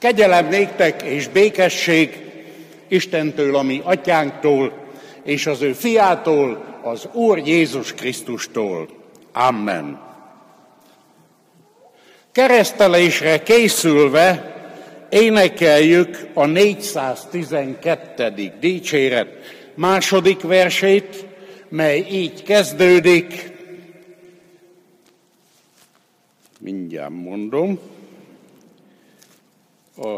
Kegyelem néktek és békesség Istentől, ami atyánktól, és az ő fiától, az Úr Jézus Krisztustól. Amen. Keresztelésre készülve énekeljük a 412. dicséret második versét, mely így kezdődik. Mindjárt mondom. A,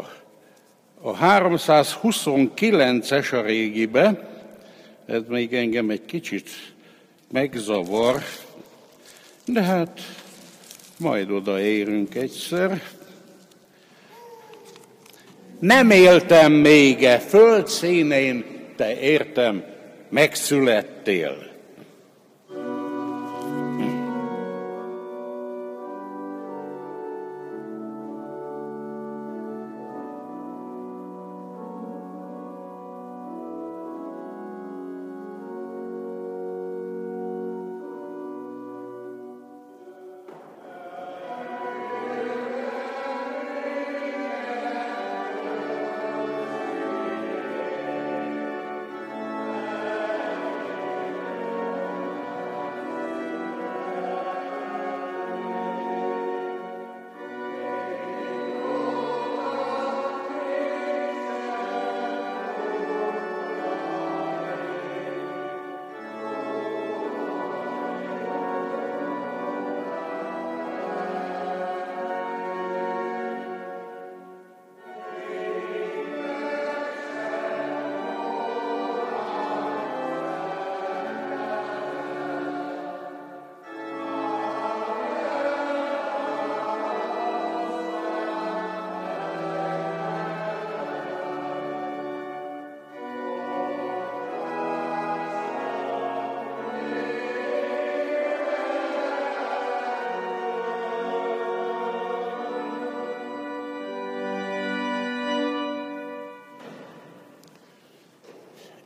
a 329-es a régibe, ez még engem egy kicsit megzavar, de hát majd odaérünk egyszer. Nem éltem még e föld színén, te értem, megszülettél.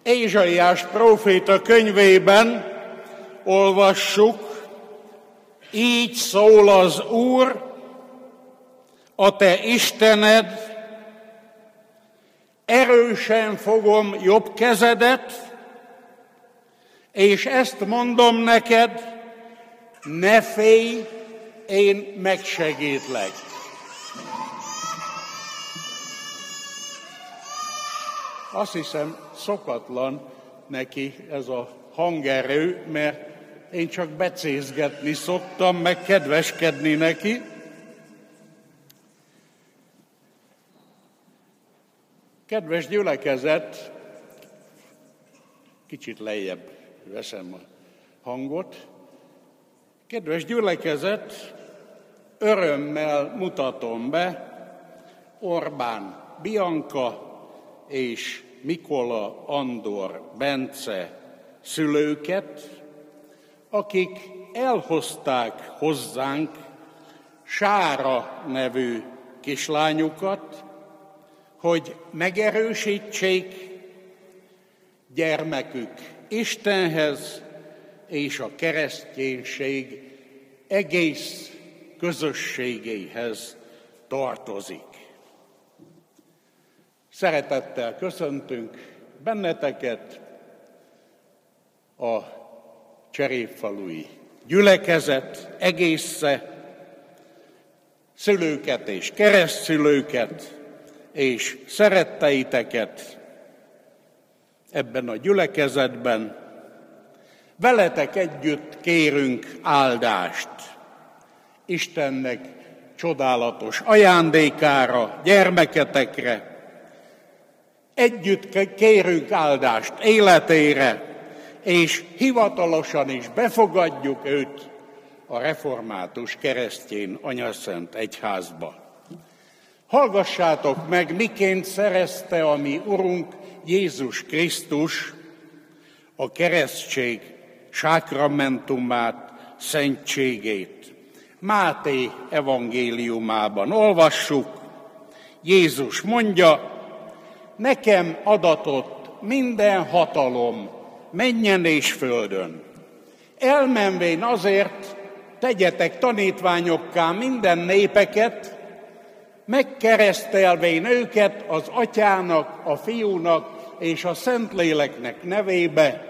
Ézsaiás próféta könyvében olvassuk, így szól az Úr, a te Istened, erősen fogom jobb kezedet, és ezt mondom neked, ne félj, én megsegítlek. Azt hiszem, szokatlan neki ez a hangerő, mert én csak becézgetni szoktam, meg kedveskedni neki. Kedves gyülekezet, kicsit lejjebb veszem a hangot. Kedves gyülekezet, örömmel mutatom be Orbán Bianca és Mikola Andor Bence szülőket, akik elhozták hozzánk Sára nevű kislányukat, hogy megerősítsék gyermekük Istenhez és a kereszténység egész közösségéhez tartozik. Szeretettel köszöntünk benneteket a cserépfalui gyülekezet egésze, szülőket és keresztszülőket, és szeretteiteket ebben a gyülekezetben. Veletek együtt kérünk áldást Istennek csodálatos ajándékára, gyermeketekre, Együtt kérünk áldást életére, és hivatalosan is befogadjuk őt a református keresztjén anyaszent egyházba. Hallgassátok meg, miként szerezte a mi Urunk Jézus Krisztus a keresztség sákramentumát, szentségét. Máté evangéliumában olvassuk, Jézus mondja, nekem adatott minden hatalom, menjen és földön. Elmenvén azért tegyetek tanítványokká minden népeket, megkeresztelvén őket az atyának, a fiúnak és a Szentléleknek nevébe,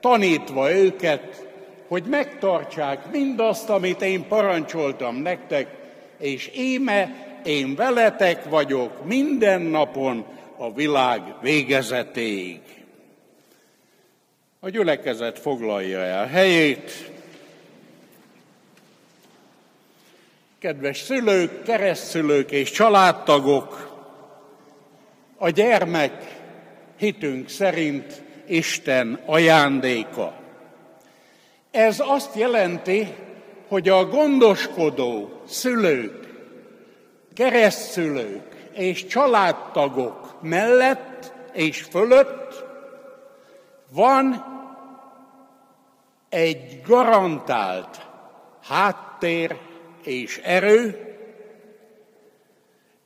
tanítva őket, hogy megtartsák mindazt, amit én parancsoltam nektek, és íme én veletek vagyok minden napon a világ végezetéig. A gyülekezet foglalja el helyét. Kedves szülők, keresztszülők és családtagok, a gyermek hitünk szerint Isten ajándéka. Ez azt jelenti, hogy a gondoskodó szülők, keresztszülők és családtagok mellett és fölött van egy garantált háttér és erő,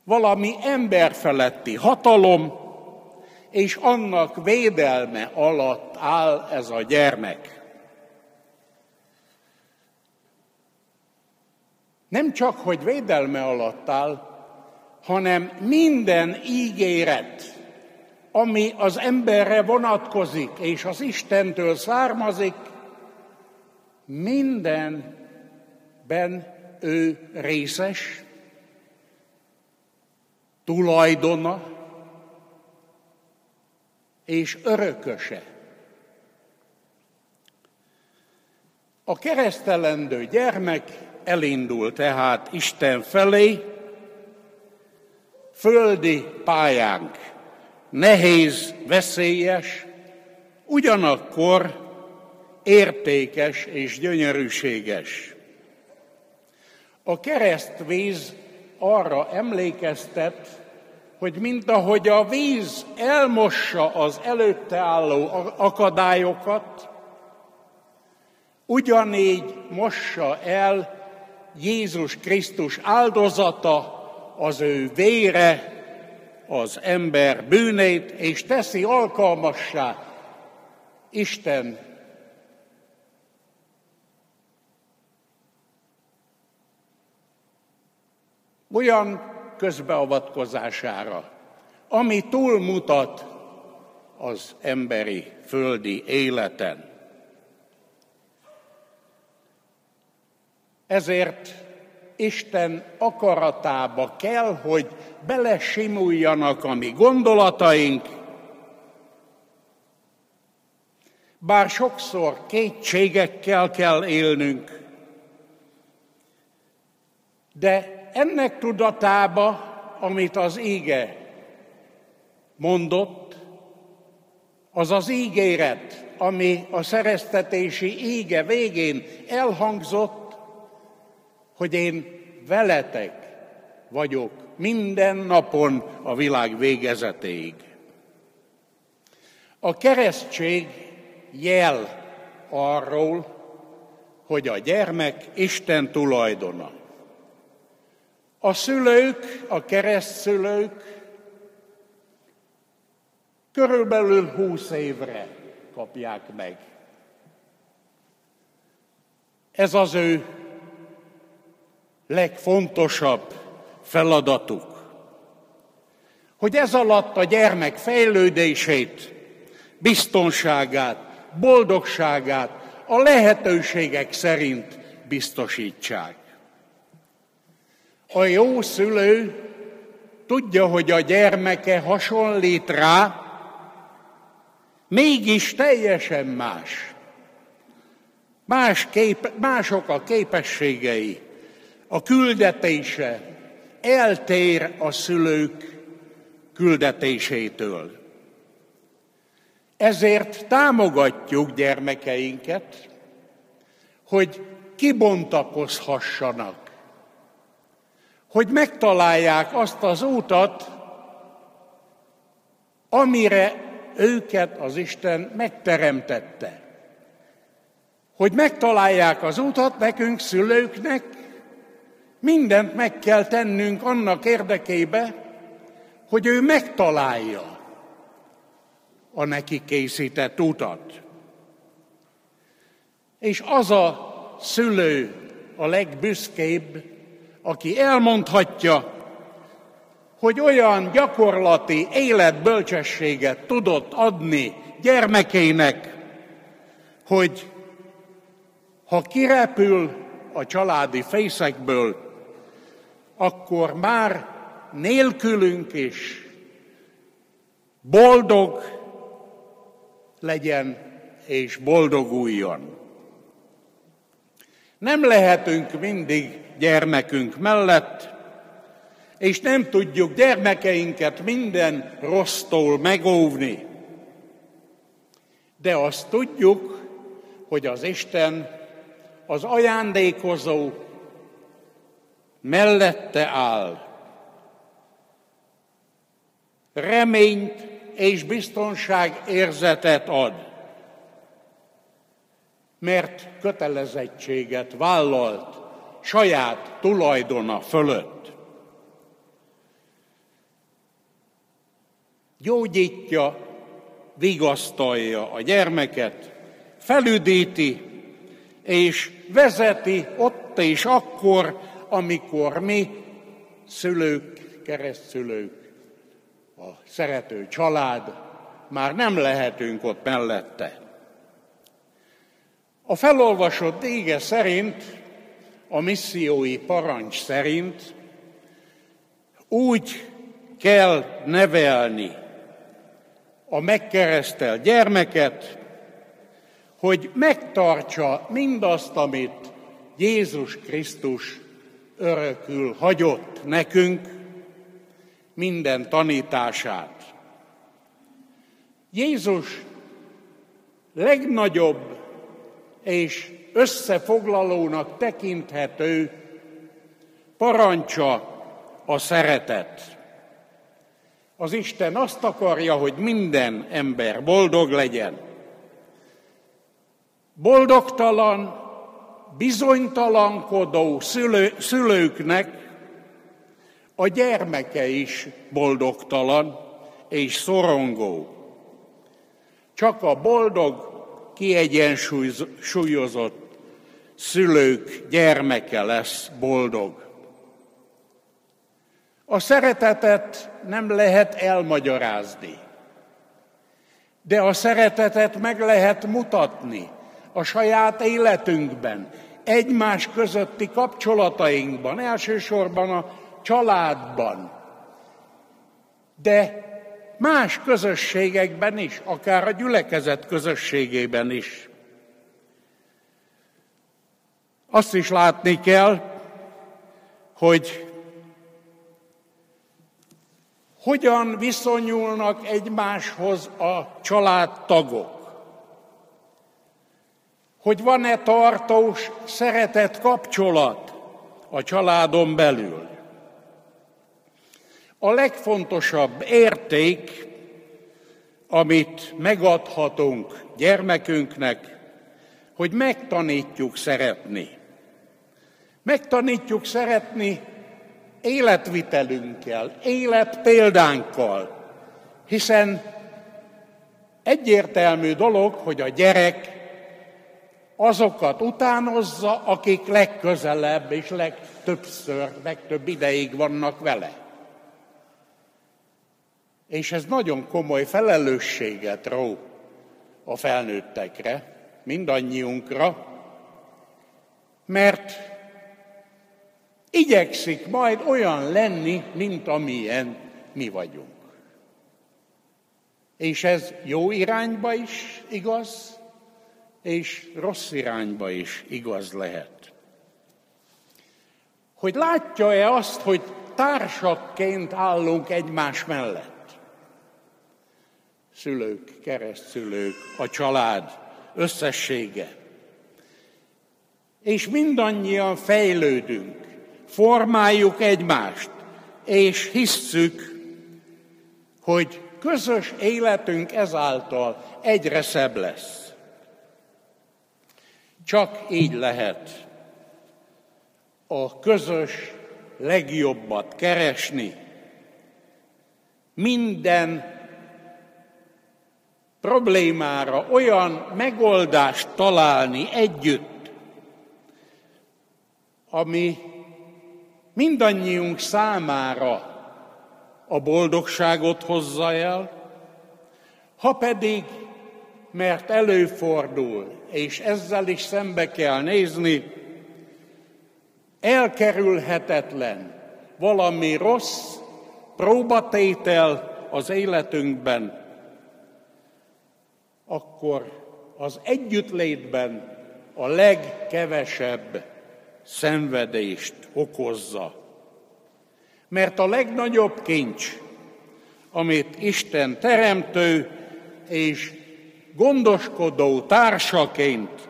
valami emberfeletti hatalom, és annak védelme alatt áll ez a gyermek. Nem csak, hogy védelme alatt áll, hanem minden ígéret, ami az emberre vonatkozik, és az Istentől származik, mindenben ő részes, tulajdona és örököse. A keresztelendő gyermek elindul tehát Isten felé, földi pályánk nehéz, veszélyes, ugyanakkor értékes és gyönyörűséges. A keresztvíz arra emlékeztet, hogy mint ahogy a víz elmossa az előtte álló akadályokat, ugyanígy mossa el Jézus Krisztus áldozata, az ő vére, az ember bűnét, és teszi alkalmassá Isten olyan közbeavatkozására, ami túlmutat az emberi földi életen. Ezért Isten akaratába kell, hogy belesimuljanak a mi gondolataink, bár sokszor kétségekkel kell élnünk, de ennek tudatába, amit az ége mondott, az az ígéret, ami a szereztetési ége végén elhangzott, hogy én veletek vagyok minden napon a világ végezetéig. A keresztség jel arról, hogy a gyermek Isten tulajdona. A szülők, a keresztszülők körülbelül húsz évre kapják meg. Ez az ő legfontosabb feladatuk. Hogy ez alatt a gyermek fejlődését, biztonságát, boldogságát a lehetőségek szerint biztosítsák. A jó szülő tudja, hogy a gyermeke hasonlít rá, mégis teljesen más. más kép, mások a képességei, a küldetése eltér a szülők küldetésétől. Ezért támogatjuk gyermekeinket, hogy kibontakozhassanak, hogy megtalálják azt az útat, amire őket az Isten megteremtette. Hogy megtalálják az utat nekünk, szülőknek, Mindent meg kell tennünk annak érdekébe, hogy ő megtalálja a neki készített utat. És az a szülő a legbüszkébb, aki elmondhatja, hogy olyan gyakorlati életbölcsességet tudott adni gyermekének, hogy ha kirepül a családi fészekből, akkor már nélkülünk is boldog legyen és boldoguljon. Nem lehetünk mindig gyermekünk mellett, és nem tudjuk gyermekeinket minden rossztól megóvni. De azt tudjuk, hogy az Isten az ajándékozó mellette áll. Reményt és biztonság érzetet ad, mert kötelezettséget vállalt saját tulajdona fölött. Gyógyítja, vigasztalja a gyermeket, felüdíti, és vezeti ott és akkor, amikor mi szülők, keresztszülők, a szerető család, már nem lehetünk ott mellette. A felolvasott ége szerint, a missziói parancs szerint úgy kell nevelni a megkeresztelt gyermeket, hogy megtartsa mindazt, amit Jézus Krisztus örökül hagyott nekünk, minden tanítását. Jézus legnagyobb és összefoglalónak tekinthető parancsa a szeretet. Az Isten azt akarja, hogy minden ember boldog legyen, boldogtalan, bizonytalankodó szülő, szülőknek a gyermeke is boldogtalan és szorongó. Csak a boldog, kiegyensúlyozott szülők gyermeke lesz boldog. A szeretetet nem lehet elmagyarázni, de a szeretetet meg lehet mutatni a saját életünkben, egymás közötti kapcsolatainkban, elsősorban a családban, de más közösségekben is, akár a gyülekezet közösségében is. Azt is látni kell, hogy hogyan viszonyulnak egymáshoz a családtagok hogy van-e tartós szeretet kapcsolat a családon belül. A legfontosabb érték, amit megadhatunk gyermekünknek, hogy megtanítjuk szeretni. Megtanítjuk szeretni életvitelünkkel, életpéldánkkal, hiszen egyértelmű dolog, hogy a gyerek azokat utánozza, akik legközelebb és legtöbbször, legtöbb ideig vannak vele. És ez nagyon komoly felelősséget ró a felnőttekre, mindannyiunkra, mert igyekszik majd olyan lenni, mint amilyen mi vagyunk. És ez jó irányba is igaz, és rossz irányba is igaz lehet. Hogy látja-e azt, hogy társakként állunk egymás mellett? Szülők, keresztszülők, a család összessége. És mindannyian fejlődünk, formáljuk egymást, és hisszük, hogy közös életünk ezáltal egyre szebb lesz. Csak így lehet a közös legjobbat keresni, minden problémára olyan megoldást találni együtt, ami mindannyiunk számára a boldogságot hozza el, ha pedig, mert előfordul, és ezzel is szembe kell nézni, elkerülhetetlen valami rossz próbatétel az életünkben, akkor az együttlétben a legkevesebb szenvedést okozza. Mert a legnagyobb kincs, amit Isten teremtő és gondoskodó társaként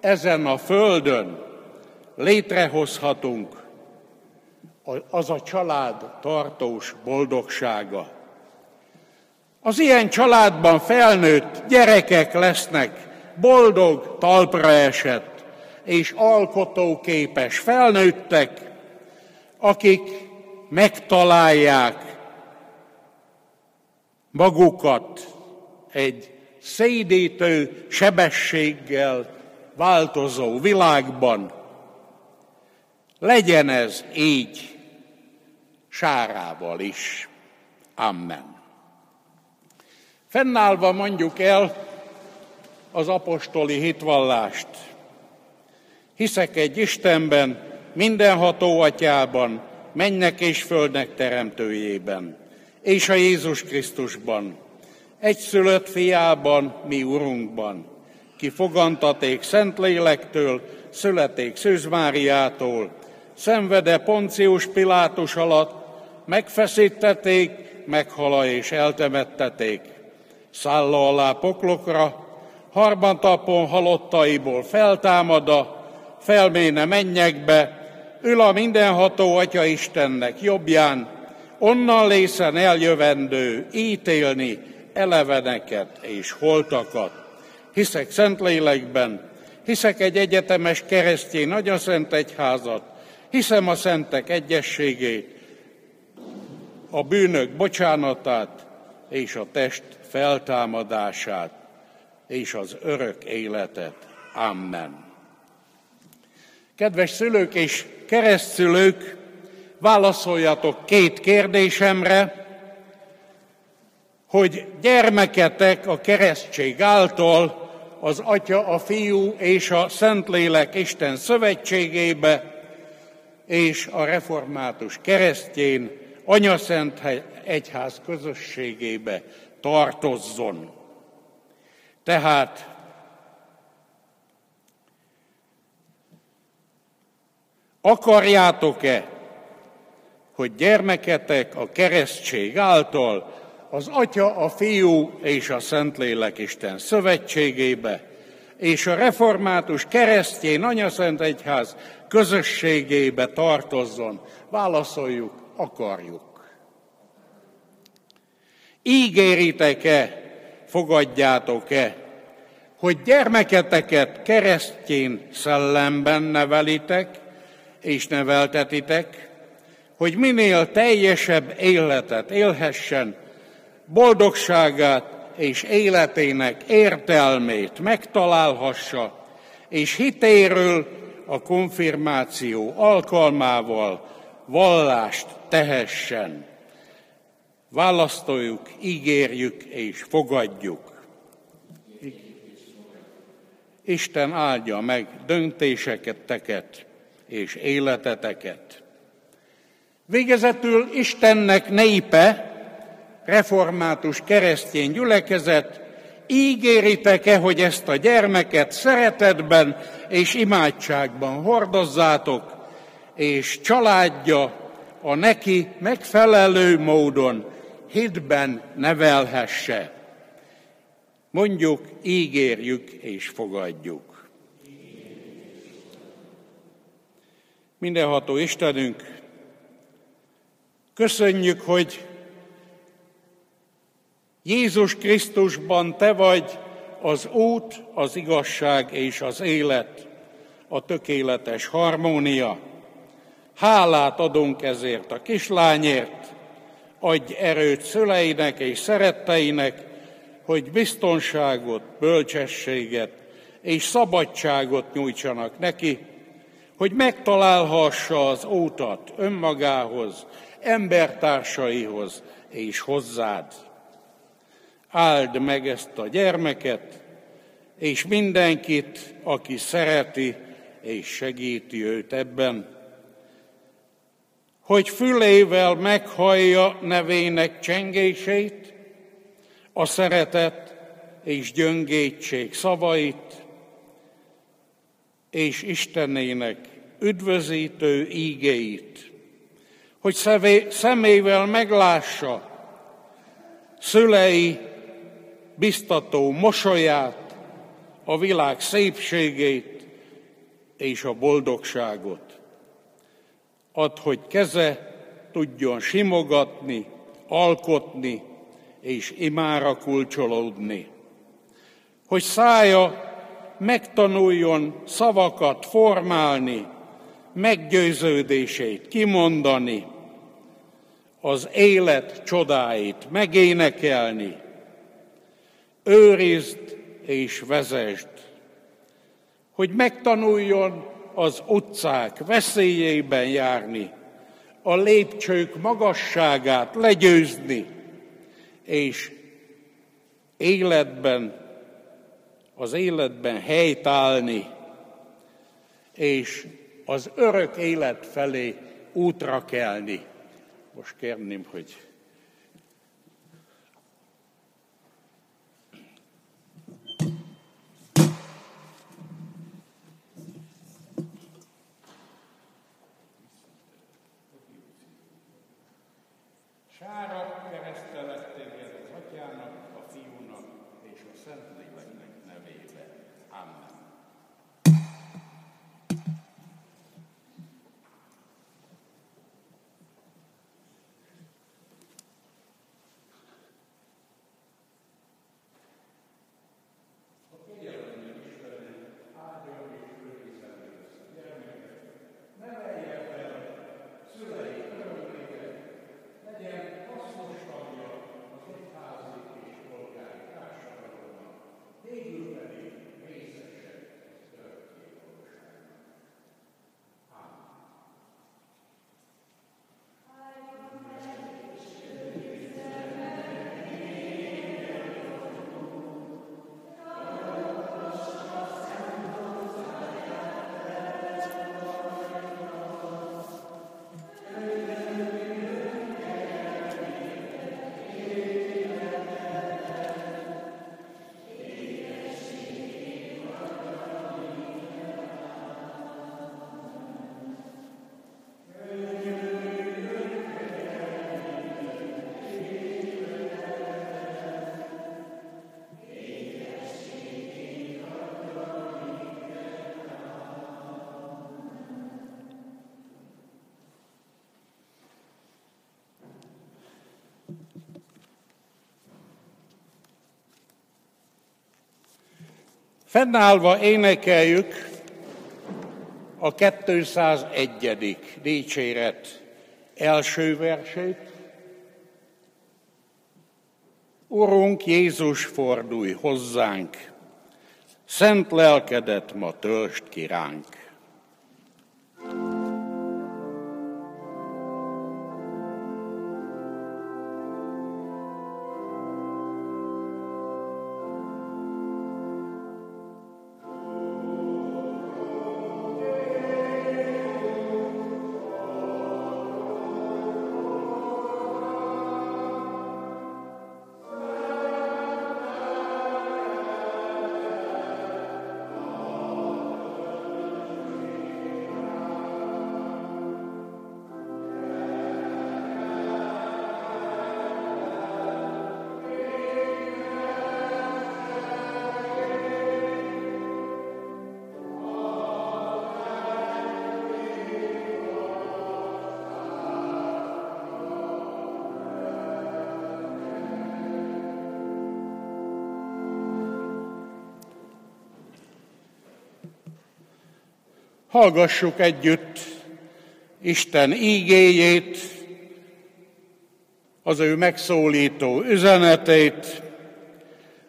ezen a földön létrehozhatunk, az a család tartós boldogsága. Az ilyen családban felnőtt gyerekek lesznek boldog, talpra esett és alkotóképes felnőttek, akik megtalálják magukat egy szédítő sebességgel változó világban. Legyen ez így Sárával is. Amen. Fennállva mondjuk el az apostoli hitvallást. Hiszek egy Istenben, mindenható atyában, mennek és földnek teremtőjében, és a Jézus Krisztusban, egyszülött fiában, mi Urunkban, ki fogantaték Szentlélektől, születék Szűz Máriától, szenvede Poncius Pilátus alatt, megfeszítették, meghala és eltemetteték. Szálla alá poklokra, harmadnapon halottaiból feltámada, felméne mennyekbe, ül a mindenható Atya Istennek jobbján, onnan lészen eljövendő, ítélni eleveneket és holtakat. Hiszek Szentlélekben, hiszek egy egyetemes keresztény nagyaszent egyházat, hiszem a szentek egyességét, a bűnök bocsánatát és a test feltámadását és az örök életet. Amen. Kedves szülők és keresztszülők, válaszoljatok két kérdésemre, hogy gyermeketek a keresztség által az Atya, a Fiú és a Szentlélek Isten szövetségébe, és a református keresztjén Anyaszent Egyház közösségébe tartozzon. Tehát akarjátok-e, hogy gyermeketek a keresztség által az Atya, a Fiú és a Szentlélek Isten szövetségébe, és a református keresztjén Anyaszent Egyház közösségébe tartozzon. Válaszoljuk, akarjuk. Ígéritek-e, fogadjátok-e, hogy gyermeketeket keresztjén szellemben nevelitek és neveltetitek, hogy minél teljesebb életet élhessen, boldogságát és életének értelmét megtalálhassa, és hitéről a konfirmáció alkalmával vallást tehessen. Választoljuk, ígérjük és fogadjuk. Isten áldja meg döntéseket teket és életeteket. Végezetül Istennek népe, református keresztény gyülekezet, ígéritek-e, hogy ezt a gyermeket szeretetben és imádságban hordozzátok, és családja a neki megfelelő módon hitben nevelhesse. Mondjuk, ígérjük és fogadjuk. Mindenható Istenünk, köszönjük, hogy Jézus Krisztusban Te vagy az út, az igazság és az élet, a tökéletes harmónia. Hálát adunk ezért a kislányért, adj erőt szüleinek és szeretteinek, hogy biztonságot, bölcsességet és szabadságot nyújtsanak neki, hogy megtalálhassa az ótat önmagához, embertársaihoz és hozzád. Áld meg ezt a gyermeket, és mindenkit, aki szereti és segíti őt ebben, hogy fülével meghallja nevének csengéseit, a szeretet és gyöngétség szavait, és Istenének üdvözítő ígéit, hogy szemével meglássa szülei biztató mosolyát, a világ szépségét és a boldogságot. Ad, hogy keze tudjon simogatni, alkotni és imára kulcsolódni. Hogy szája megtanuljon szavakat formálni, meggyőződését kimondani, az élet csodáit megénekelni, őrizd és vezesd, hogy megtanuljon az utcák veszélyében járni, a lépcsők magasságát legyőzni, és életben, az életben helytállni, és az örök élet felé útra kelni. Most kérném, hogy Sára Fennállva énekeljük a 201. dicséret első versét. Urunk Jézus, fordulj hozzánk, szent lelkedet ma töltsd kiránk. Hallgassuk együtt Isten ígéjét, az ő megszólító üzenetét,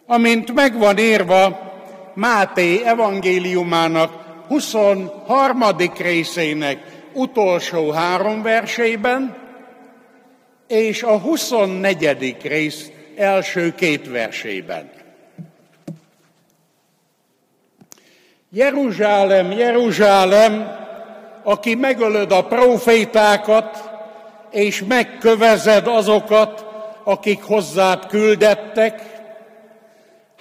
amint megvan írva Máté evangéliumának 23. részének utolsó három versében, és a 24. rész első két versében. Jeruzsálem, Jeruzsálem, aki megölöd a profétákat, és megkövezed azokat, akik hozzád küldettek,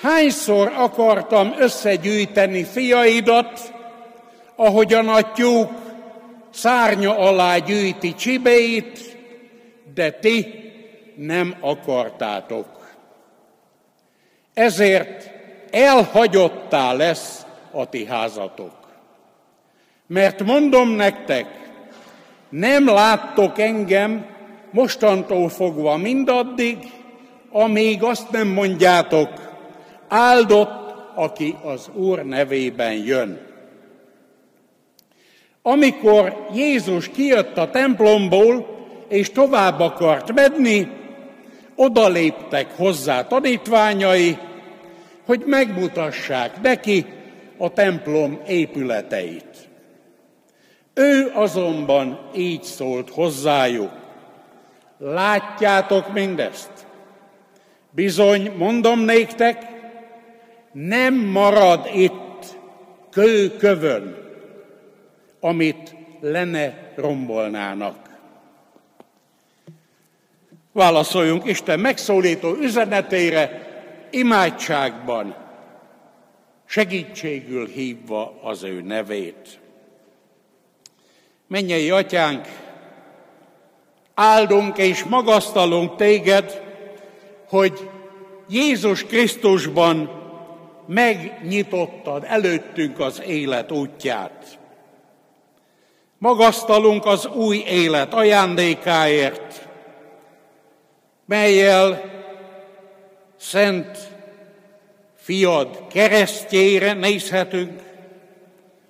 hányszor akartam összegyűjteni fiaidat, ahogyan a tyúk szárnya alá gyűjti csibéit, de ti nem akartátok. Ezért elhagyottá lesz a ti házatok. Mert mondom nektek, nem láttok engem mostantól fogva mindaddig, amíg azt nem mondjátok, áldott, aki az Úr nevében jön. Amikor Jézus kijött a templomból, és tovább akart menni, odaléptek hozzá tanítványai, hogy megmutassák neki a templom épületeit. Ő azonban így szólt hozzájuk. Látjátok mindezt? Bizony, mondom néktek, nem marad itt kőkövön, amit lene rombolnának. Válaszoljunk Isten megszólító üzenetére imádságban, segítségül hívva az ő nevét. Mennyei atyánk, áldunk és magasztalunk téged, hogy Jézus Krisztusban megnyitottad előttünk az élet útját. Magasztalunk az új élet ajándékáért, melyel szent fiad keresztjére nézhetünk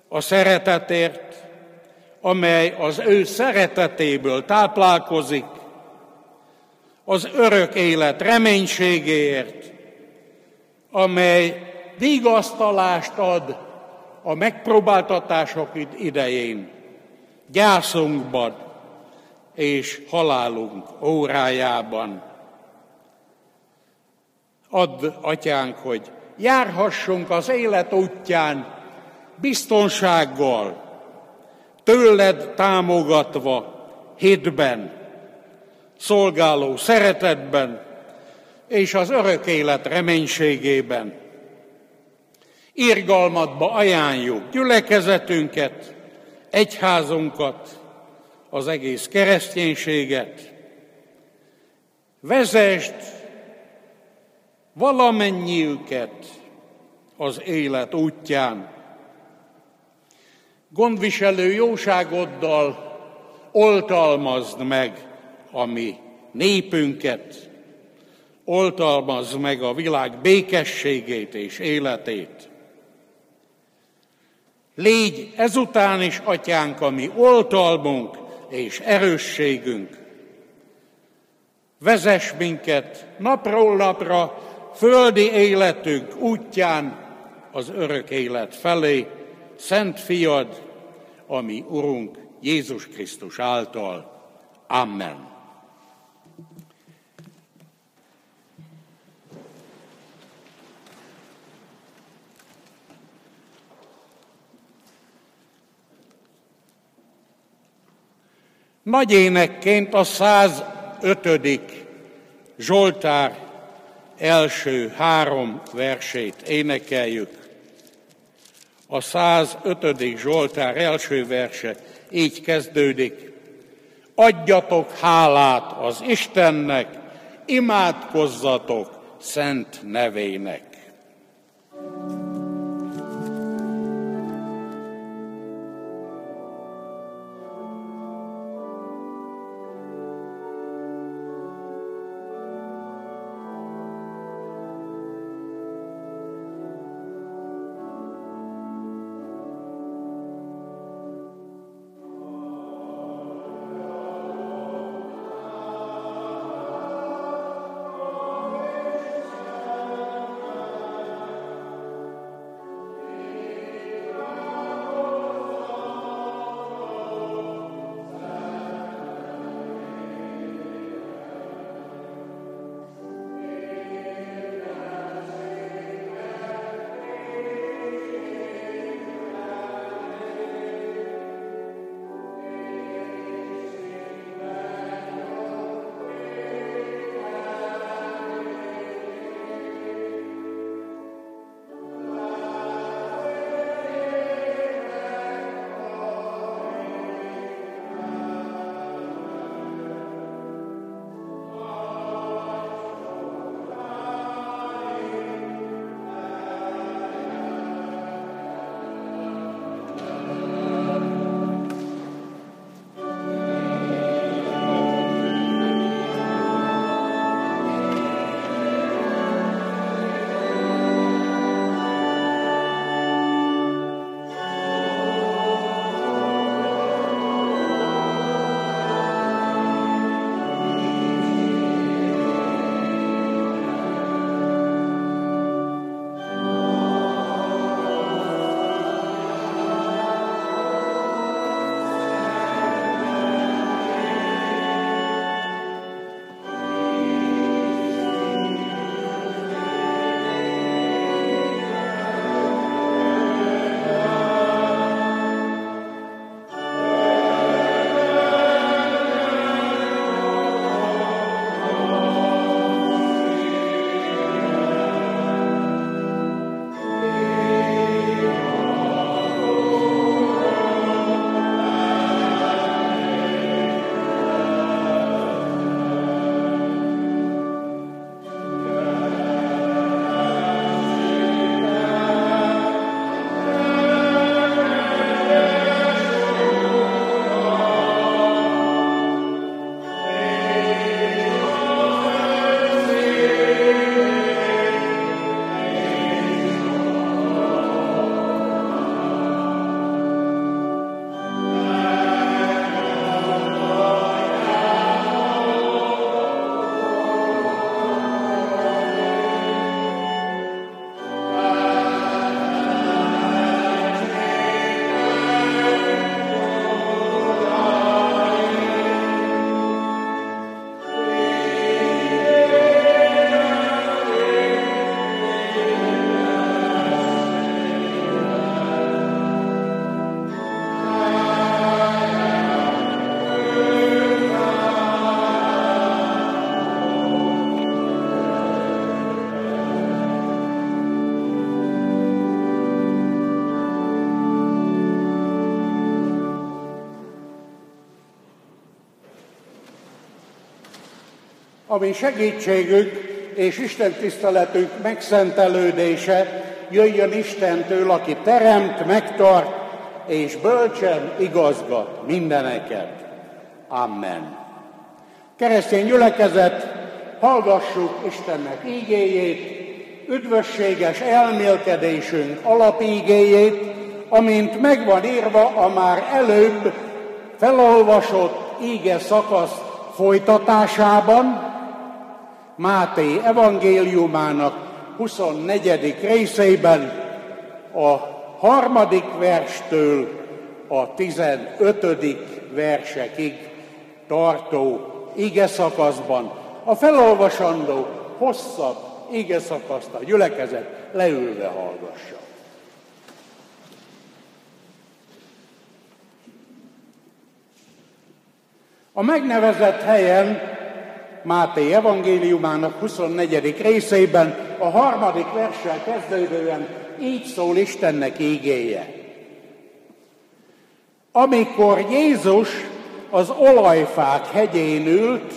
a szeretetért, amely az ő szeretetéből táplálkozik, az örök élet reménységéért, amely vigasztalást ad a megpróbáltatások idején, gyászunkban és halálunk órájában. Add, atyánk, hogy járhassunk az élet útján biztonsággal, tőled támogatva, hitben, szolgáló szeretetben és az örök élet reménységében. Irgalmatba ajánljuk gyülekezetünket, egyházunkat, az egész kereszténységet. Vezest valamennyiüket az élet útján. Gondviselő jóságoddal oltalmazd meg a mi népünket, oltalmazd meg a világ békességét és életét. Légy ezután is, atyánk, a mi oltalmunk és erősségünk. Vezess minket napról napra földi életünk útján az örök élet felé, Szent Fiad, ami Urunk Jézus Krisztus által. Amen. Nagy énekként a 105. Zsoltár első három versét énekeljük. A 105. Zsoltár első verse így kezdődik. Adjatok hálát az Istennek, imádkozzatok szent nevének. Ami segítségük és Isten tiszteletünk megszentelődése jöjjön Istentől, aki teremt, megtart és bölcsen igazgat mindeneket. Amen. Keresztény gyülekezet, hallgassuk Istennek ígéjét, üdvösséges elmélkedésünk alapígéjét, amint megvan írva a már előbb felolvasott íge szakasz folytatásában, Máté evangéliumának 24. részében a harmadik verstől a 15. versekig tartó ige szakaszban. A felolvasandó hosszabb ige szakaszt a gyülekezet leülve hallgassa. A megnevezett helyen Máté evangéliumának 24. részében a harmadik verssel kezdődően így szól Istennek ígéje. Amikor Jézus az olajfák hegyén ült,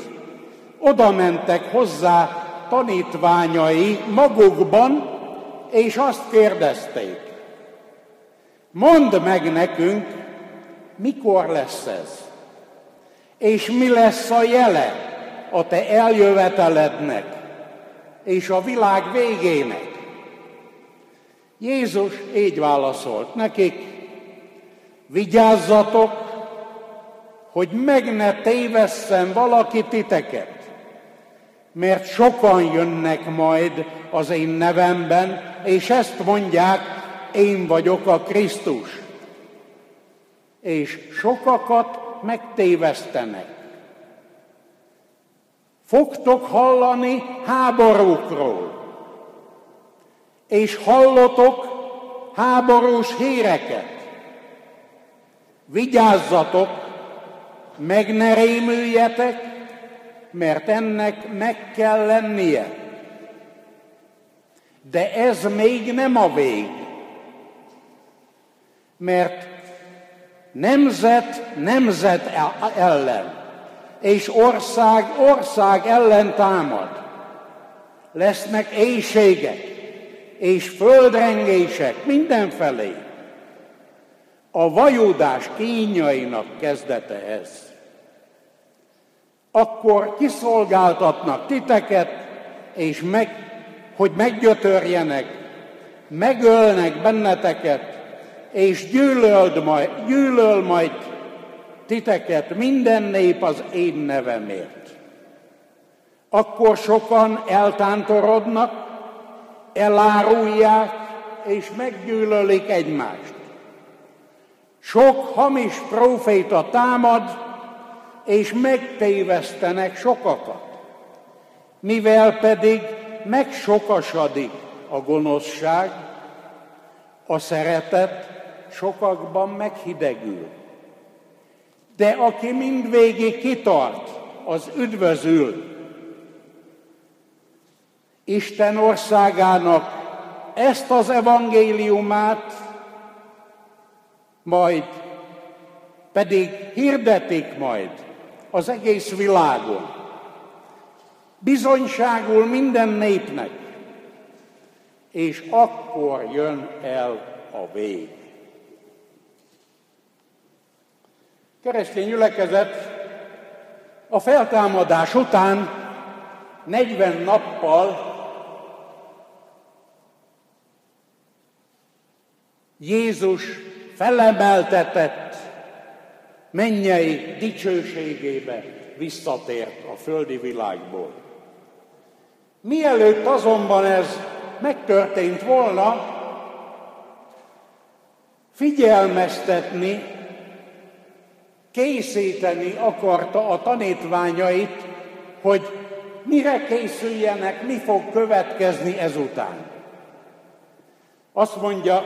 oda mentek hozzá tanítványai magukban, és azt kérdezték, mondd meg nekünk, mikor lesz ez, és mi lesz a jele a te eljövetelednek és a világ végének. Jézus így válaszolt nekik, vigyázzatok, hogy meg ne tévesszen valaki titeket, mert sokan jönnek majd az én nevemben, és ezt mondják, én vagyok a Krisztus. És sokakat megtévesztenek. Fogtok hallani háborúkról, és hallotok háborús híreket. Vigyázzatok, meg ne rémüljetek, mert ennek meg kell lennie. De ez még nem a vég, mert nemzet nemzet ellen, és ország ország ellen támad. Lesznek éjségek, és földrengések mindenfelé. A vajudás kínjainak kezdete ez akkor kiszolgáltatnak titeket, és meg, hogy meggyötörjenek, megölnek benneteket, és gyűlöld majd, gyűlöl majd titeket minden nép az én nevemért. Akkor sokan eltántorodnak, elárulják, és meggyűlölik egymást. Sok hamis próféta támad, és megtévesztenek sokakat. Mivel pedig megsokasodik a gonoszság, a szeretet sokakban meghidegül. De aki mindvégig kitart, az üdvözül. Isten országának ezt az evangéliumát majd pedig hirdetik majd az egész világon. Bizonyságul minden népnek, és akkor jön el a vég. Keresztény gyülekezet a feltámadás után 40 nappal Jézus felemeltetett mennyei dicsőségébe visszatért a földi világból. Mielőtt azonban ez megtörtént volna, figyelmeztetni, készíteni akarta a tanítványait, hogy mire készüljenek, mi fog következni ezután. Azt mondja,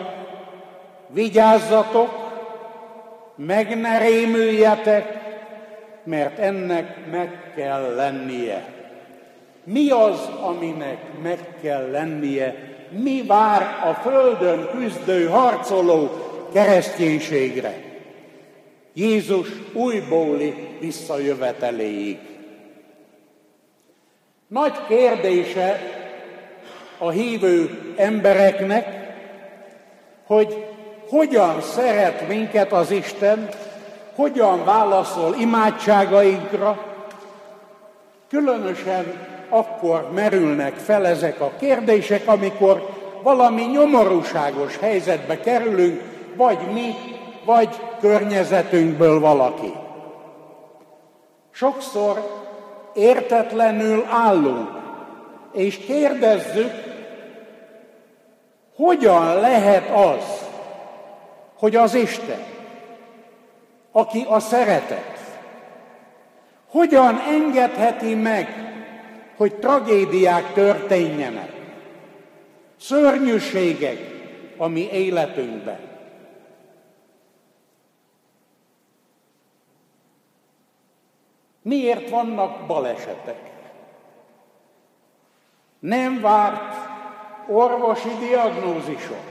vigyázzatok, meg ne rémüljetek, mert ennek meg kell lennie. Mi az, aminek meg kell lennie? Mi vár a földön küzdő, harcoló kereszténységre? Jézus újbóli visszajöveteléig. Nagy kérdése a hívő embereknek, hogy hogyan szeret minket az Isten, hogyan válaszol imádságainkra, különösen akkor merülnek fel ezek a kérdések, amikor valami nyomorúságos helyzetbe kerülünk, vagy mi, vagy környezetünkből valaki. Sokszor értetlenül állunk, és kérdezzük, hogyan lehet az, hogy az Isten, aki a szeretet, hogyan engedheti meg, hogy tragédiák történjenek, szörnyűségek a mi életünkben. Miért vannak balesetek? Nem várt orvosi diagnózisok,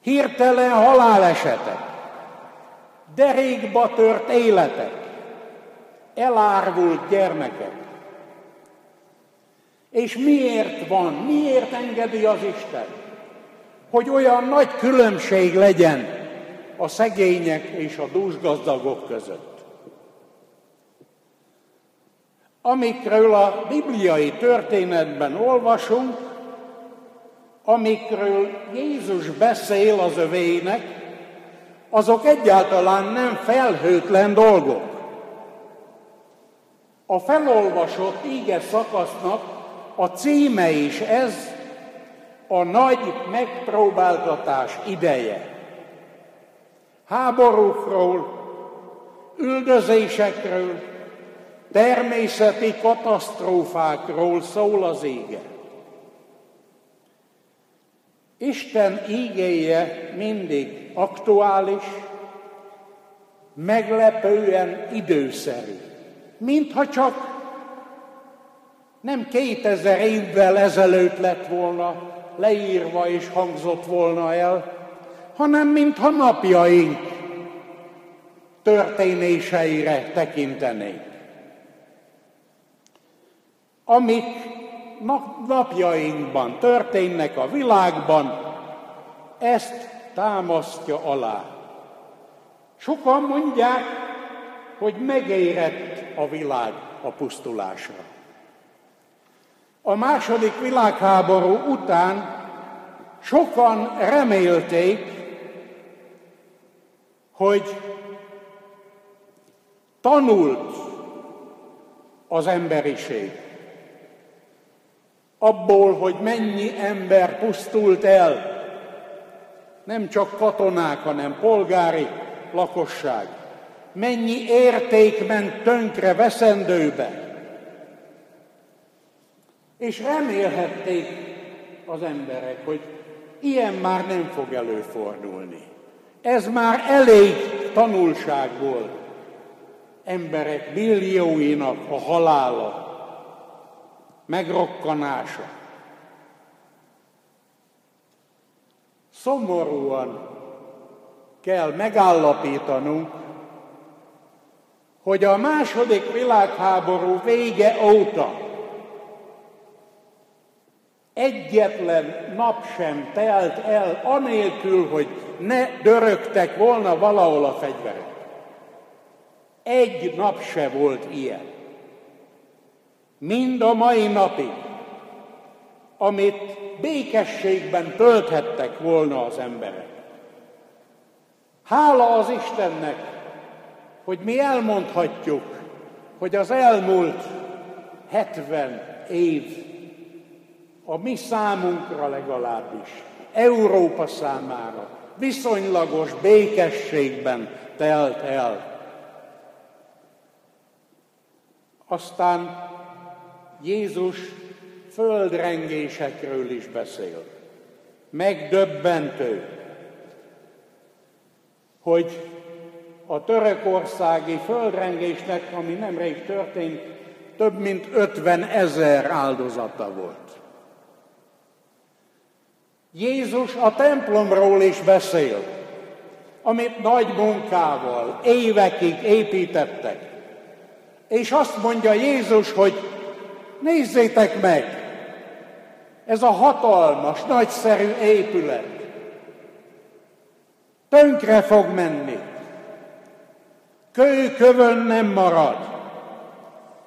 hirtelen halálesetek, derékba tört életek, elárvult gyermekek. És miért van, miért engedi az Isten, hogy olyan nagy különbség legyen a szegények és a dúsgazdagok között? Amikről a bibliai történetben olvasunk, amikről Jézus beszél az övének, azok egyáltalán nem felhőtlen dolgok. A felolvasott íge szakasznak a címe is ez, a nagy megpróbáltatás ideje. Háborúkról, üldözésekről, természeti katasztrófákról szól az ége. Isten ígéje mindig aktuális, meglepően időszerű. Mintha csak nem 2000 évvel ezelőtt lett volna leírva és hangzott volna el, hanem mintha napjaink történéseire tekintenénk. Amik napjainkban történnek a világban, ezt támasztja alá. Sokan mondják, hogy megérett a világ a pusztulásra. A második világháború után sokan remélték, hogy tanult az emberiség. Abból, hogy mennyi ember pusztult el, nem csak katonák, hanem polgári lakosság. Mennyi érték ment tönkre veszendőbe. És remélhették az emberek, hogy ilyen már nem fog előfordulni. Ez már elég tanulság volt emberek millióinak a halála, megrokkanása. Szomorúan kell megállapítanunk, hogy a második világháború vége óta Egyetlen nap sem telt el, anélkül, hogy ne dörögtek volna valahol a fegyverek. Egy nap se volt ilyen. Mind a mai napig, amit békességben tölthettek volna az emberek. Hála az Istennek, hogy mi elmondhatjuk, hogy az elmúlt 70 év a mi számunkra legalábbis, Európa számára viszonylagos békességben telt el. Aztán Jézus földrengésekről is beszél. Megdöbbentő, hogy a törökországi földrengésnek, ami nemrég történt, több mint 50 ezer áldozata volt. Jézus a templomról is beszél, amit nagy munkával évekig építettek. És azt mondja Jézus, hogy nézzétek meg, ez a hatalmas, nagyszerű épület tönkre fog menni. Kő nem marad,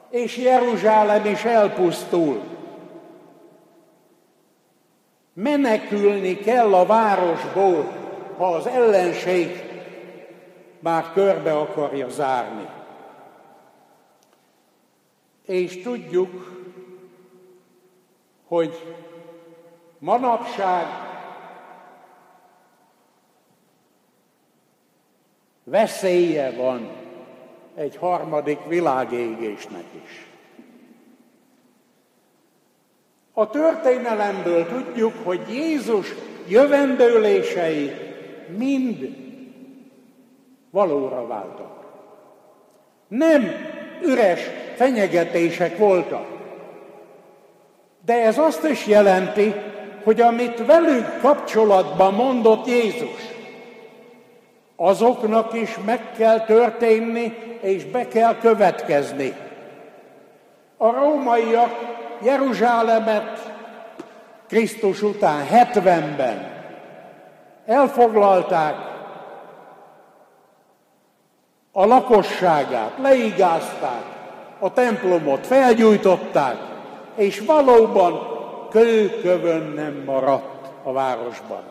és Jeruzsálem is elpusztul. Menekülni kell a városból, ha az ellenség már körbe akarja zárni. És tudjuk, hogy manapság veszélye van egy harmadik világégésnek is. A történelemből tudjuk, hogy Jézus jövendőlései mind valóra váltak. Nem üres fenyegetések voltak. De ez azt is jelenti, hogy amit velünk kapcsolatban mondott Jézus, azoknak is meg kell történni, és be kell következni. A rómaiak Jeruzsálemet Krisztus után 70-ben elfoglalták, a lakosságát leigázták, a templomot felgyújtották, és valóban kőkövön nem maradt a városban.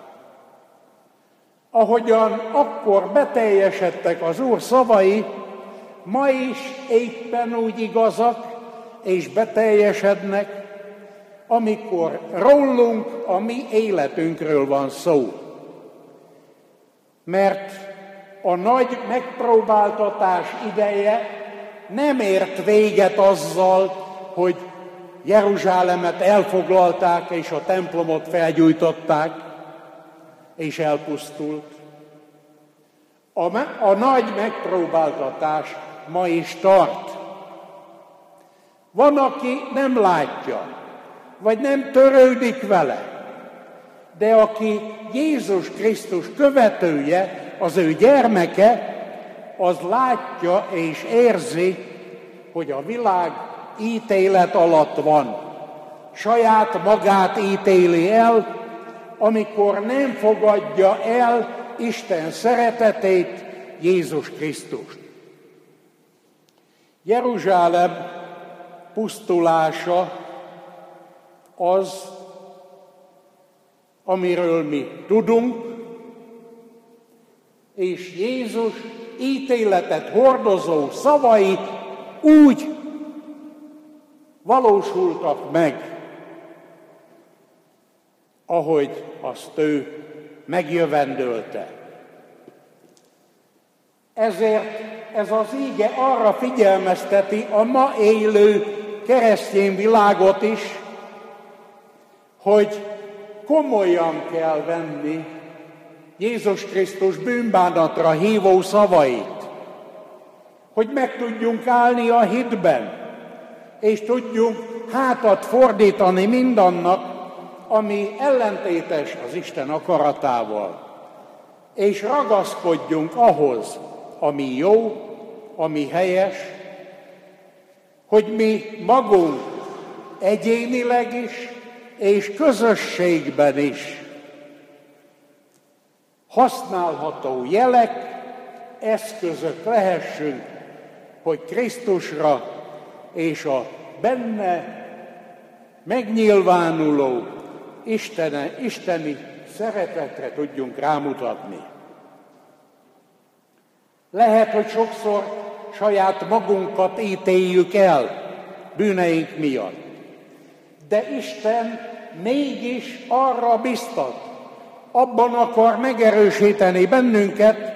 Ahogyan akkor beteljesedtek az Úr szavai, ma is éppen úgy igazak, és beteljesednek, amikor rólunk, a mi életünkről van szó. Mert a nagy megpróbáltatás ideje nem ért véget azzal, hogy Jeruzsálemet elfoglalták, és a templomot felgyújtották, és elpusztult. A, a nagy megpróbáltatás ma is tart. Van, aki nem látja, vagy nem törődik vele, de aki Jézus Krisztus követője, az ő gyermeke, az látja és érzi, hogy a világ ítélet alatt van. Saját magát ítéli el, amikor nem fogadja el Isten szeretetét, Jézus Krisztust. Jeruzsálem pusztulása az, amiről mi tudunk, és Jézus ítéletet hordozó szavai úgy valósultak meg, ahogy azt ő megjövendölte. Ezért ez az íge arra figyelmezteti a ma élő keresztény világot is, hogy komolyan kell venni Jézus Krisztus bűnbánatra hívó szavait, hogy meg tudjunk állni a hitben, és tudjunk hátat fordítani mindannak, ami ellentétes az Isten akaratával, és ragaszkodjunk ahhoz, ami jó, ami helyes, hogy mi magunk egyénileg is, és közösségben is használható jelek, eszközök lehessünk, hogy Krisztusra és a benne megnyilvánuló Istene, isteni szeretetre tudjunk rámutatni. Lehet, hogy sokszor saját magunkat ítéljük el bűneink miatt. De Isten mégis arra biztat, abban akar megerősíteni bennünket,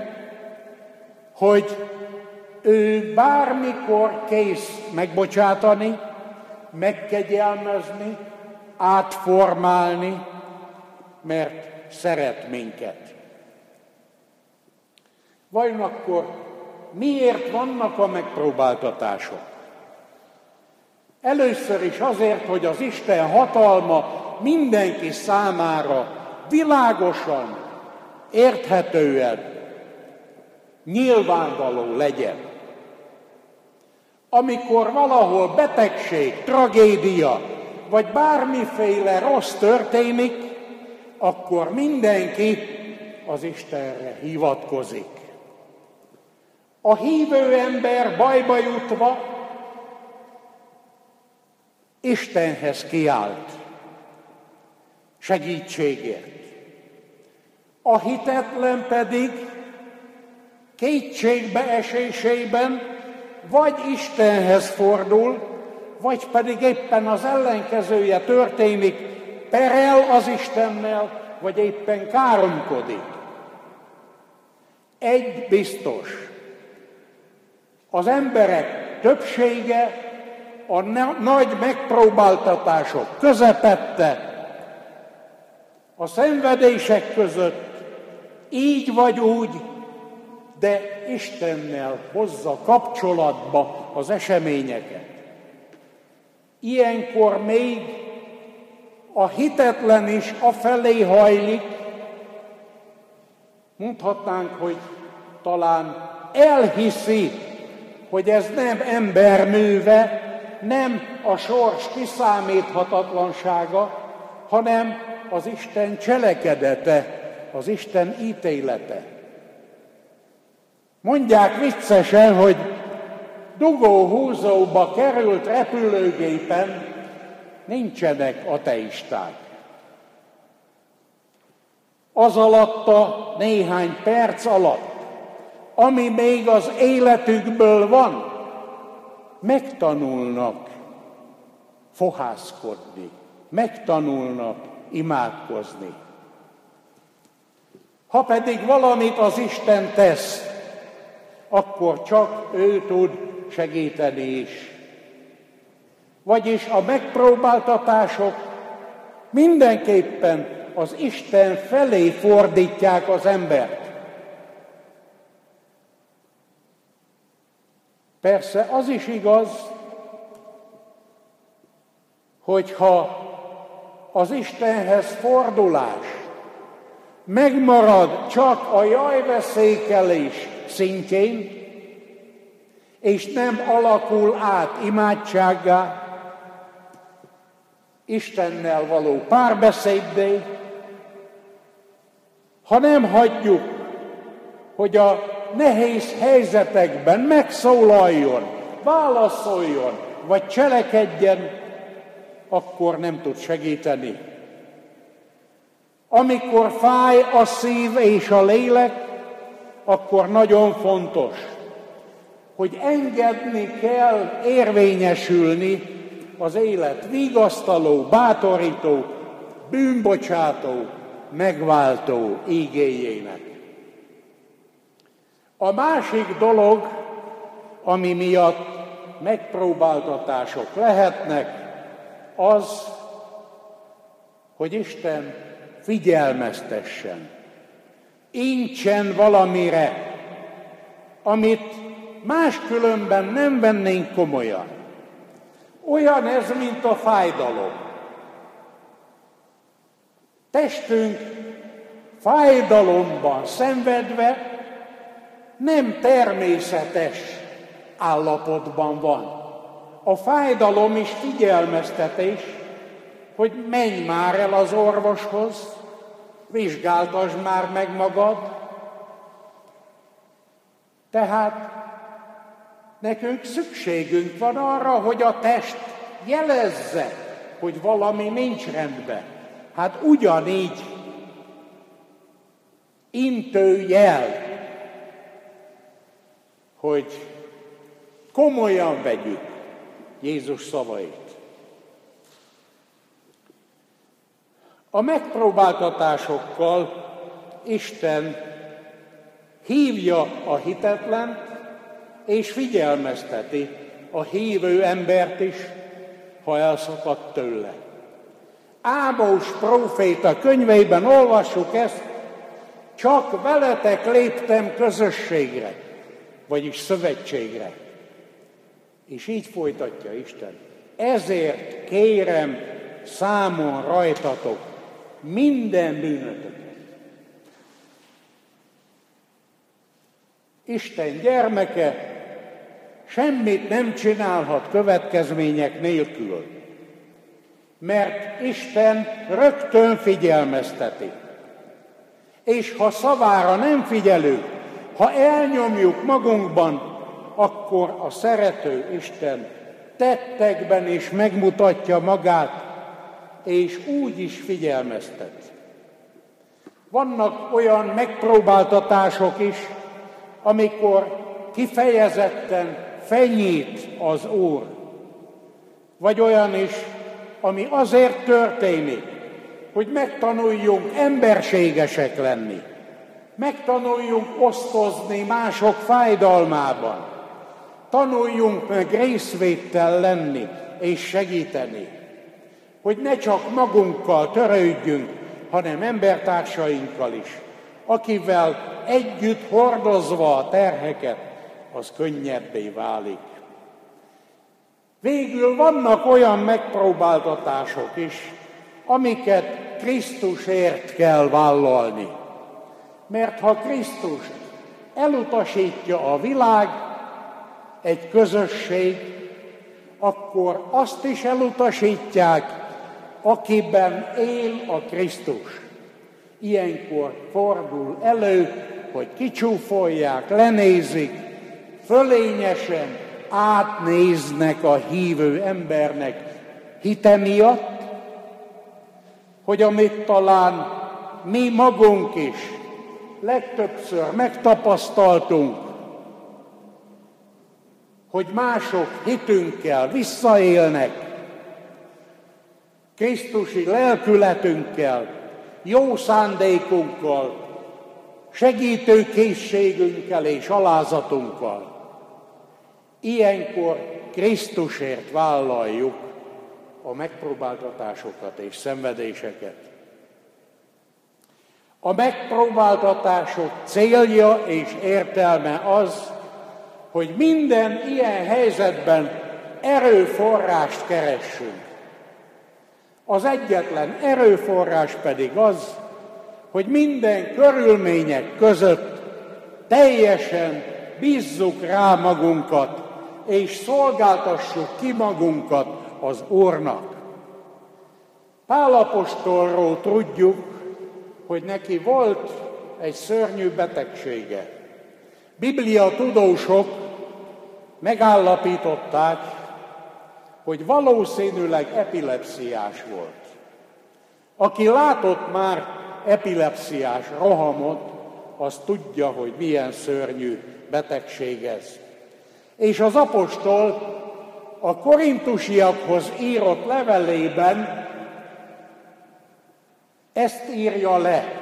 hogy ő bármikor kész megbocsátani, megkegyelmezni, átformálni, mert szeret minket. Vajon akkor miért vannak a megpróbáltatások? Először is azért, hogy az Isten hatalma mindenki számára világosan, érthetően, nyilvánvaló legyen. Amikor valahol betegség, tragédia, vagy bármiféle rossz történik, akkor mindenki az Istenre hivatkozik. A hívő ember bajba jutva Istenhez kiált segítségért. A hitetlen pedig kétségbe esésében vagy Istenhez fordul, vagy pedig éppen az ellenkezője történik, perel az Istennel, vagy éppen káromkodik. Egy biztos, az emberek többsége a nagy megpróbáltatások közepette, a szenvedések között így vagy úgy, de Istennel hozza kapcsolatba az eseményeket. Ilyenkor még a hitetlen is afelé hajlik, mondhatnánk, hogy talán elhiszi, hogy ez nem emberműve, nem a sors kiszámíthatatlansága, hanem az Isten cselekedete, az Isten ítélete. Mondják viccesen, hogy dugó-húzóba került repülőgépen nincsenek ateisták. Az alatt a néhány perc alatt, ami még az életükből van, megtanulnak fohászkodni, megtanulnak imádkozni. Ha pedig valamit az Isten tesz, akkor csak ő tud segíteni is. Vagyis a megpróbáltatások mindenképpen az Isten felé fordítják az embert. Persze az is igaz, hogyha az Istenhez fordulás megmarad csak a jajveszékelés szintjén, és nem alakul át imádsággá, Istennel való párbeszéddé, ha nem hagyjuk, hogy a nehéz helyzetekben megszólaljon, válaszoljon, vagy cselekedjen, akkor nem tud segíteni. Amikor fáj a szív és a lélek, akkor nagyon fontos, hogy engedni kell érvényesülni az élet vigasztaló, bátorító, bűnbocsátó, megváltó ígéjének. A másik dolog, ami miatt megpróbáltatások lehetnek, az, hogy Isten figyelmeztessen, incsen valamire, amit máskülönben nem vennénk komolyan. Olyan ez, mint a fájdalom. Testünk fájdalomban szenvedve nem természetes állapotban van. A fájdalom is figyelmeztetés, hogy menj már el az orvoshoz, vizsgáltasd már meg magad. Tehát nekünk szükségünk van arra, hogy a test jelezze, hogy valami nincs rendben. Hát ugyanígy intő jel, hogy komolyan vegyük Jézus szavait. A megpróbáltatásokkal Isten hívja a hitetlen, és figyelmezteti a hívő embert is, ha elszakadt tőle. Ámós próféta könyveiben olvassuk ezt, csak veletek léptem közösségre, vagyis szövetségre. És így folytatja Isten. Ezért kérem számon rajtatok minden bűnötöket. Isten gyermeke semmit nem csinálhat következmények nélkül, mert Isten rögtön figyelmezteti. És ha szavára nem figyelünk, ha elnyomjuk magunkban, akkor a szerető Isten tettekben is megmutatja magát, és úgy is figyelmeztet. Vannak olyan megpróbáltatások is, amikor kifejezetten fenyít az Úr. Vagy olyan is, ami azért történik, hogy megtanuljunk emberségesek lenni. Megtanuljunk osztozni mások fájdalmában. Tanuljunk meg részvétel lenni és segíteni. Hogy ne csak magunkkal törődjünk, hanem embertársainkkal is, akivel együtt hordozva a terheket, az könnyebbé válik. Végül vannak olyan megpróbáltatások is, amiket Krisztusért kell vállalni. Mert ha Krisztus elutasítja a világ, egy közösség, akkor azt is elutasítják, akiben él a Krisztus. Ilyenkor fordul elő, hogy kicsúfolják, lenézik, fölényesen átnéznek a hívő embernek. Hite miatt, hogy amit talán mi magunk is legtöbbször megtapasztaltunk, hogy mások hitünkkel visszaélnek, Krisztusi lelkületünkkel, jó szándékunkkal, segítő készségünkkel és alázatunkkal. Ilyenkor Krisztusért vállaljuk a megpróbáltatásokat és szenvedéseket. A megpróbáltatások célja és értelme az, hogy minden ilyen helyzetben erőforrást keressünk. Az egyetlen erőforrás pedig az, hogy minden körülmények között teljesen bízzuk rá magunkat, és szolgáltassuk ki magunkat az Úrnak. Pálapostolról tudjuk, hogy neki volt egy szörnyű betegsége. Biblia tudósok megállapították, hogy valószínűleg epilepsziás volt. Aki látott már epilepsziás rohamot, az tudja, hogy milyen szörnyű betegség ez. És az apostol a korintusiakhoz írott levelében ezt írja le.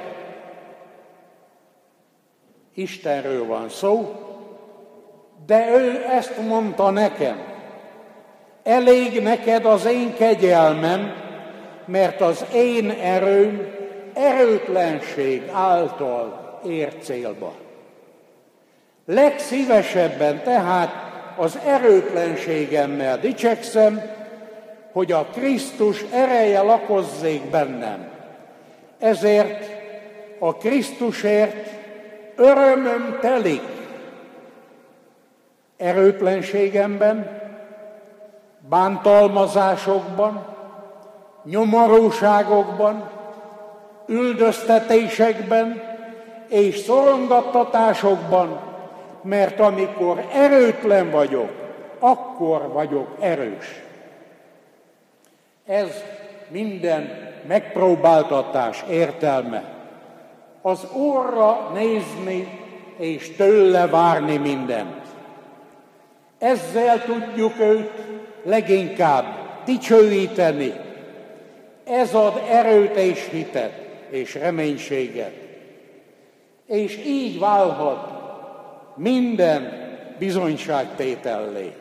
Istenről van szó, de ő ezt mondta nekem. Elég neked az én kegyelmem, mert az én erőm erőtlenség által ér célba. Legszívesebben tehát az erőtlenségemmel dicsekszem, hogy a Krisztus ereje lakozzék bennem. Ezért a Krisztusért örömöm telik erőtlenségemben, bántalmazásokban, nyomorúságokban, üldöztetésekben és szorongattatásokban, mert amikor erőtlen vagyok, akkor vagyok erős. Ez minden megpróbáltatás értelme. Az Úrra nézni és tőle várni mindent. Ezzel tudjuk őt leginkább dicsőíteni. Ez ad erőt és hitet és reménységet. És így válhat minden bizonyságtétellé.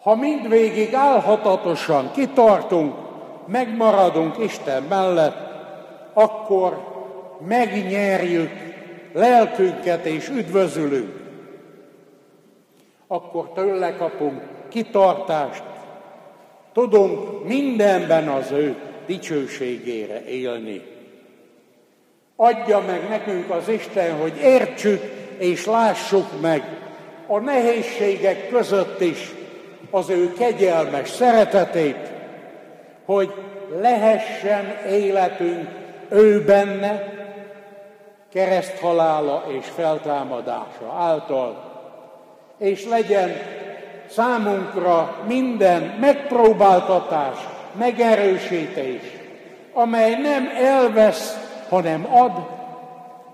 Ha mindvégig álhatatosan kitartunk, megmaradunk Isten mellett, akkor megnyerjük lelkünket és üdvözülünk akkor tőle kapunk kitartást, tudunk mindenben az ő dicsőségére élni. Adja meg nekünk az Isten, hogy értsük és lássuk meg a nehézségek között is az ő kegyelmes szeretetét, hogy lehessen életünk ő benne, kereszthalála és feltámadása által, és legyen számunkra minden megpróbáltatás, megerősítés, amely nem elvesz, hanem ad,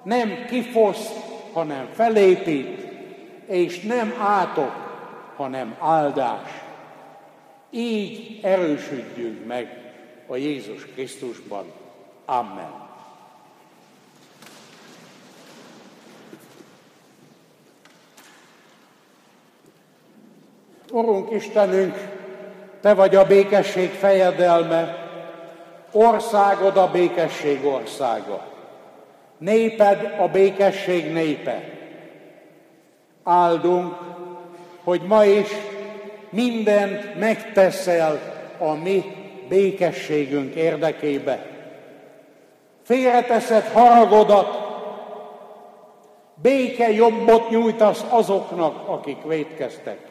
nem kifoszt, hanem felépít, és nem átok, hanem áldás. Így erősödjünk meg a Jézus Krisztusban. Amen. Urunk Istenünk, Te vagy a békesség fejedelme, országod a békesség országa, néped a békesség népe. Áldunk, hogy ma is mindent megteszel a mi békességünk érdekébe. Félreteszed haragodat, béke jobbot nyújtasz azoknak, akik védkeztek.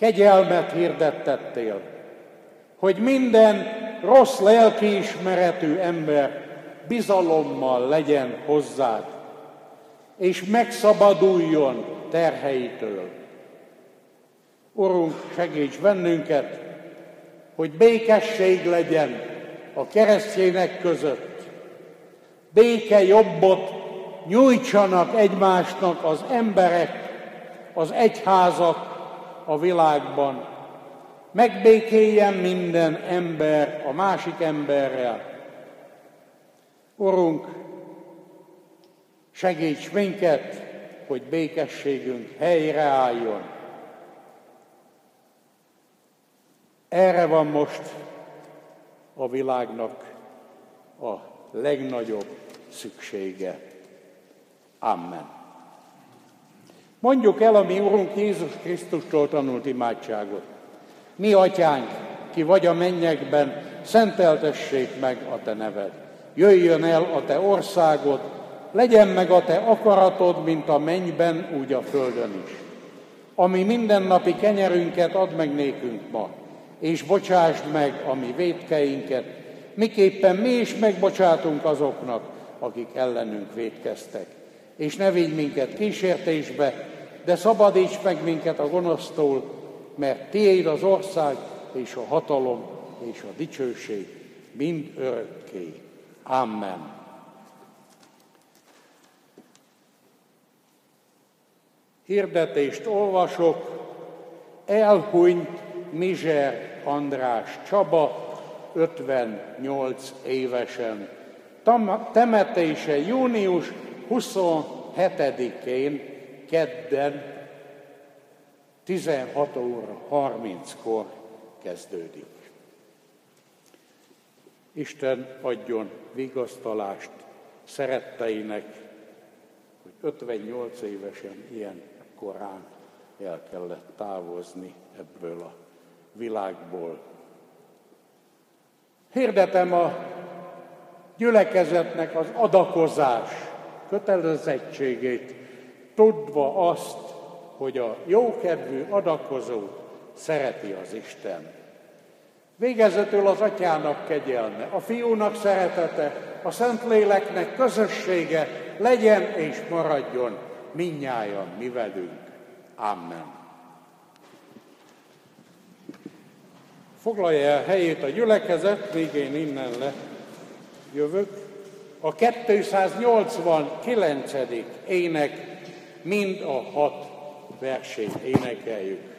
Kegyelmet hirdettettél, hogy minden rossz lelkiismeretű ember bizalommal legyen hozzád, és megszabaduljon terheitől. Urunk, segíts bennünket, hogy békesség legyen a keresztjének között. Béke jobbot nyújtsanak egymásnak az emberek, az egyházak a világban. Megbékéljen minden ember a másik emberrel. Urunk, segíts minket, hogy békességünk helyreálljon. Erre van most a világnak a legnagyobb szüksége. Amen. Mondjuk el a mi Urunk Jézus Krisztustól tanult imádságot. Mi, Atyánk, ki vagy a mennyekben, szenteltessék meg a Te neved. Jöjjön el a Te országod, legyen meg a Te akaratod, mint a mennyben, úgy a földön is. Ami mindennapi kenyerünket add meg nékünk ma, és bocsásd meg a mi védkeinket, miképpen mi is megbocsátunk azoknak, akik ellenünk védkeztek. És ne vigy minket kísértésbe, de szabadíts meg minket a gonosztól, mert tiéd az ország, és a hatalom, és a dicsőség mind örökké. Amen. Hirdetést olvasok, elhunyt Mizser András Csaba, 58 évesen. Temetése június 27-én, kedden, 16 óra 30-kor kezdődik. Isten adjon vigasztalást szeretteinek, hogy 58 évesen ilyen korán el kellett távozni ebből a világból. Hirdetem a gyülekezetnek az adakozás kötelezettségét, tudva azt, hogy a jókedvű adakozó szereti az Isten. Végezetül az atyának kegyelme, a fiúnak szeretete, a Szentléleknek közössége legyen és maradjon minnyájan mi velünk. Amen. Foglalja el helyét a gyülekezet, végén innen le jövök. A 289. ének mind a hat versét énekeljük.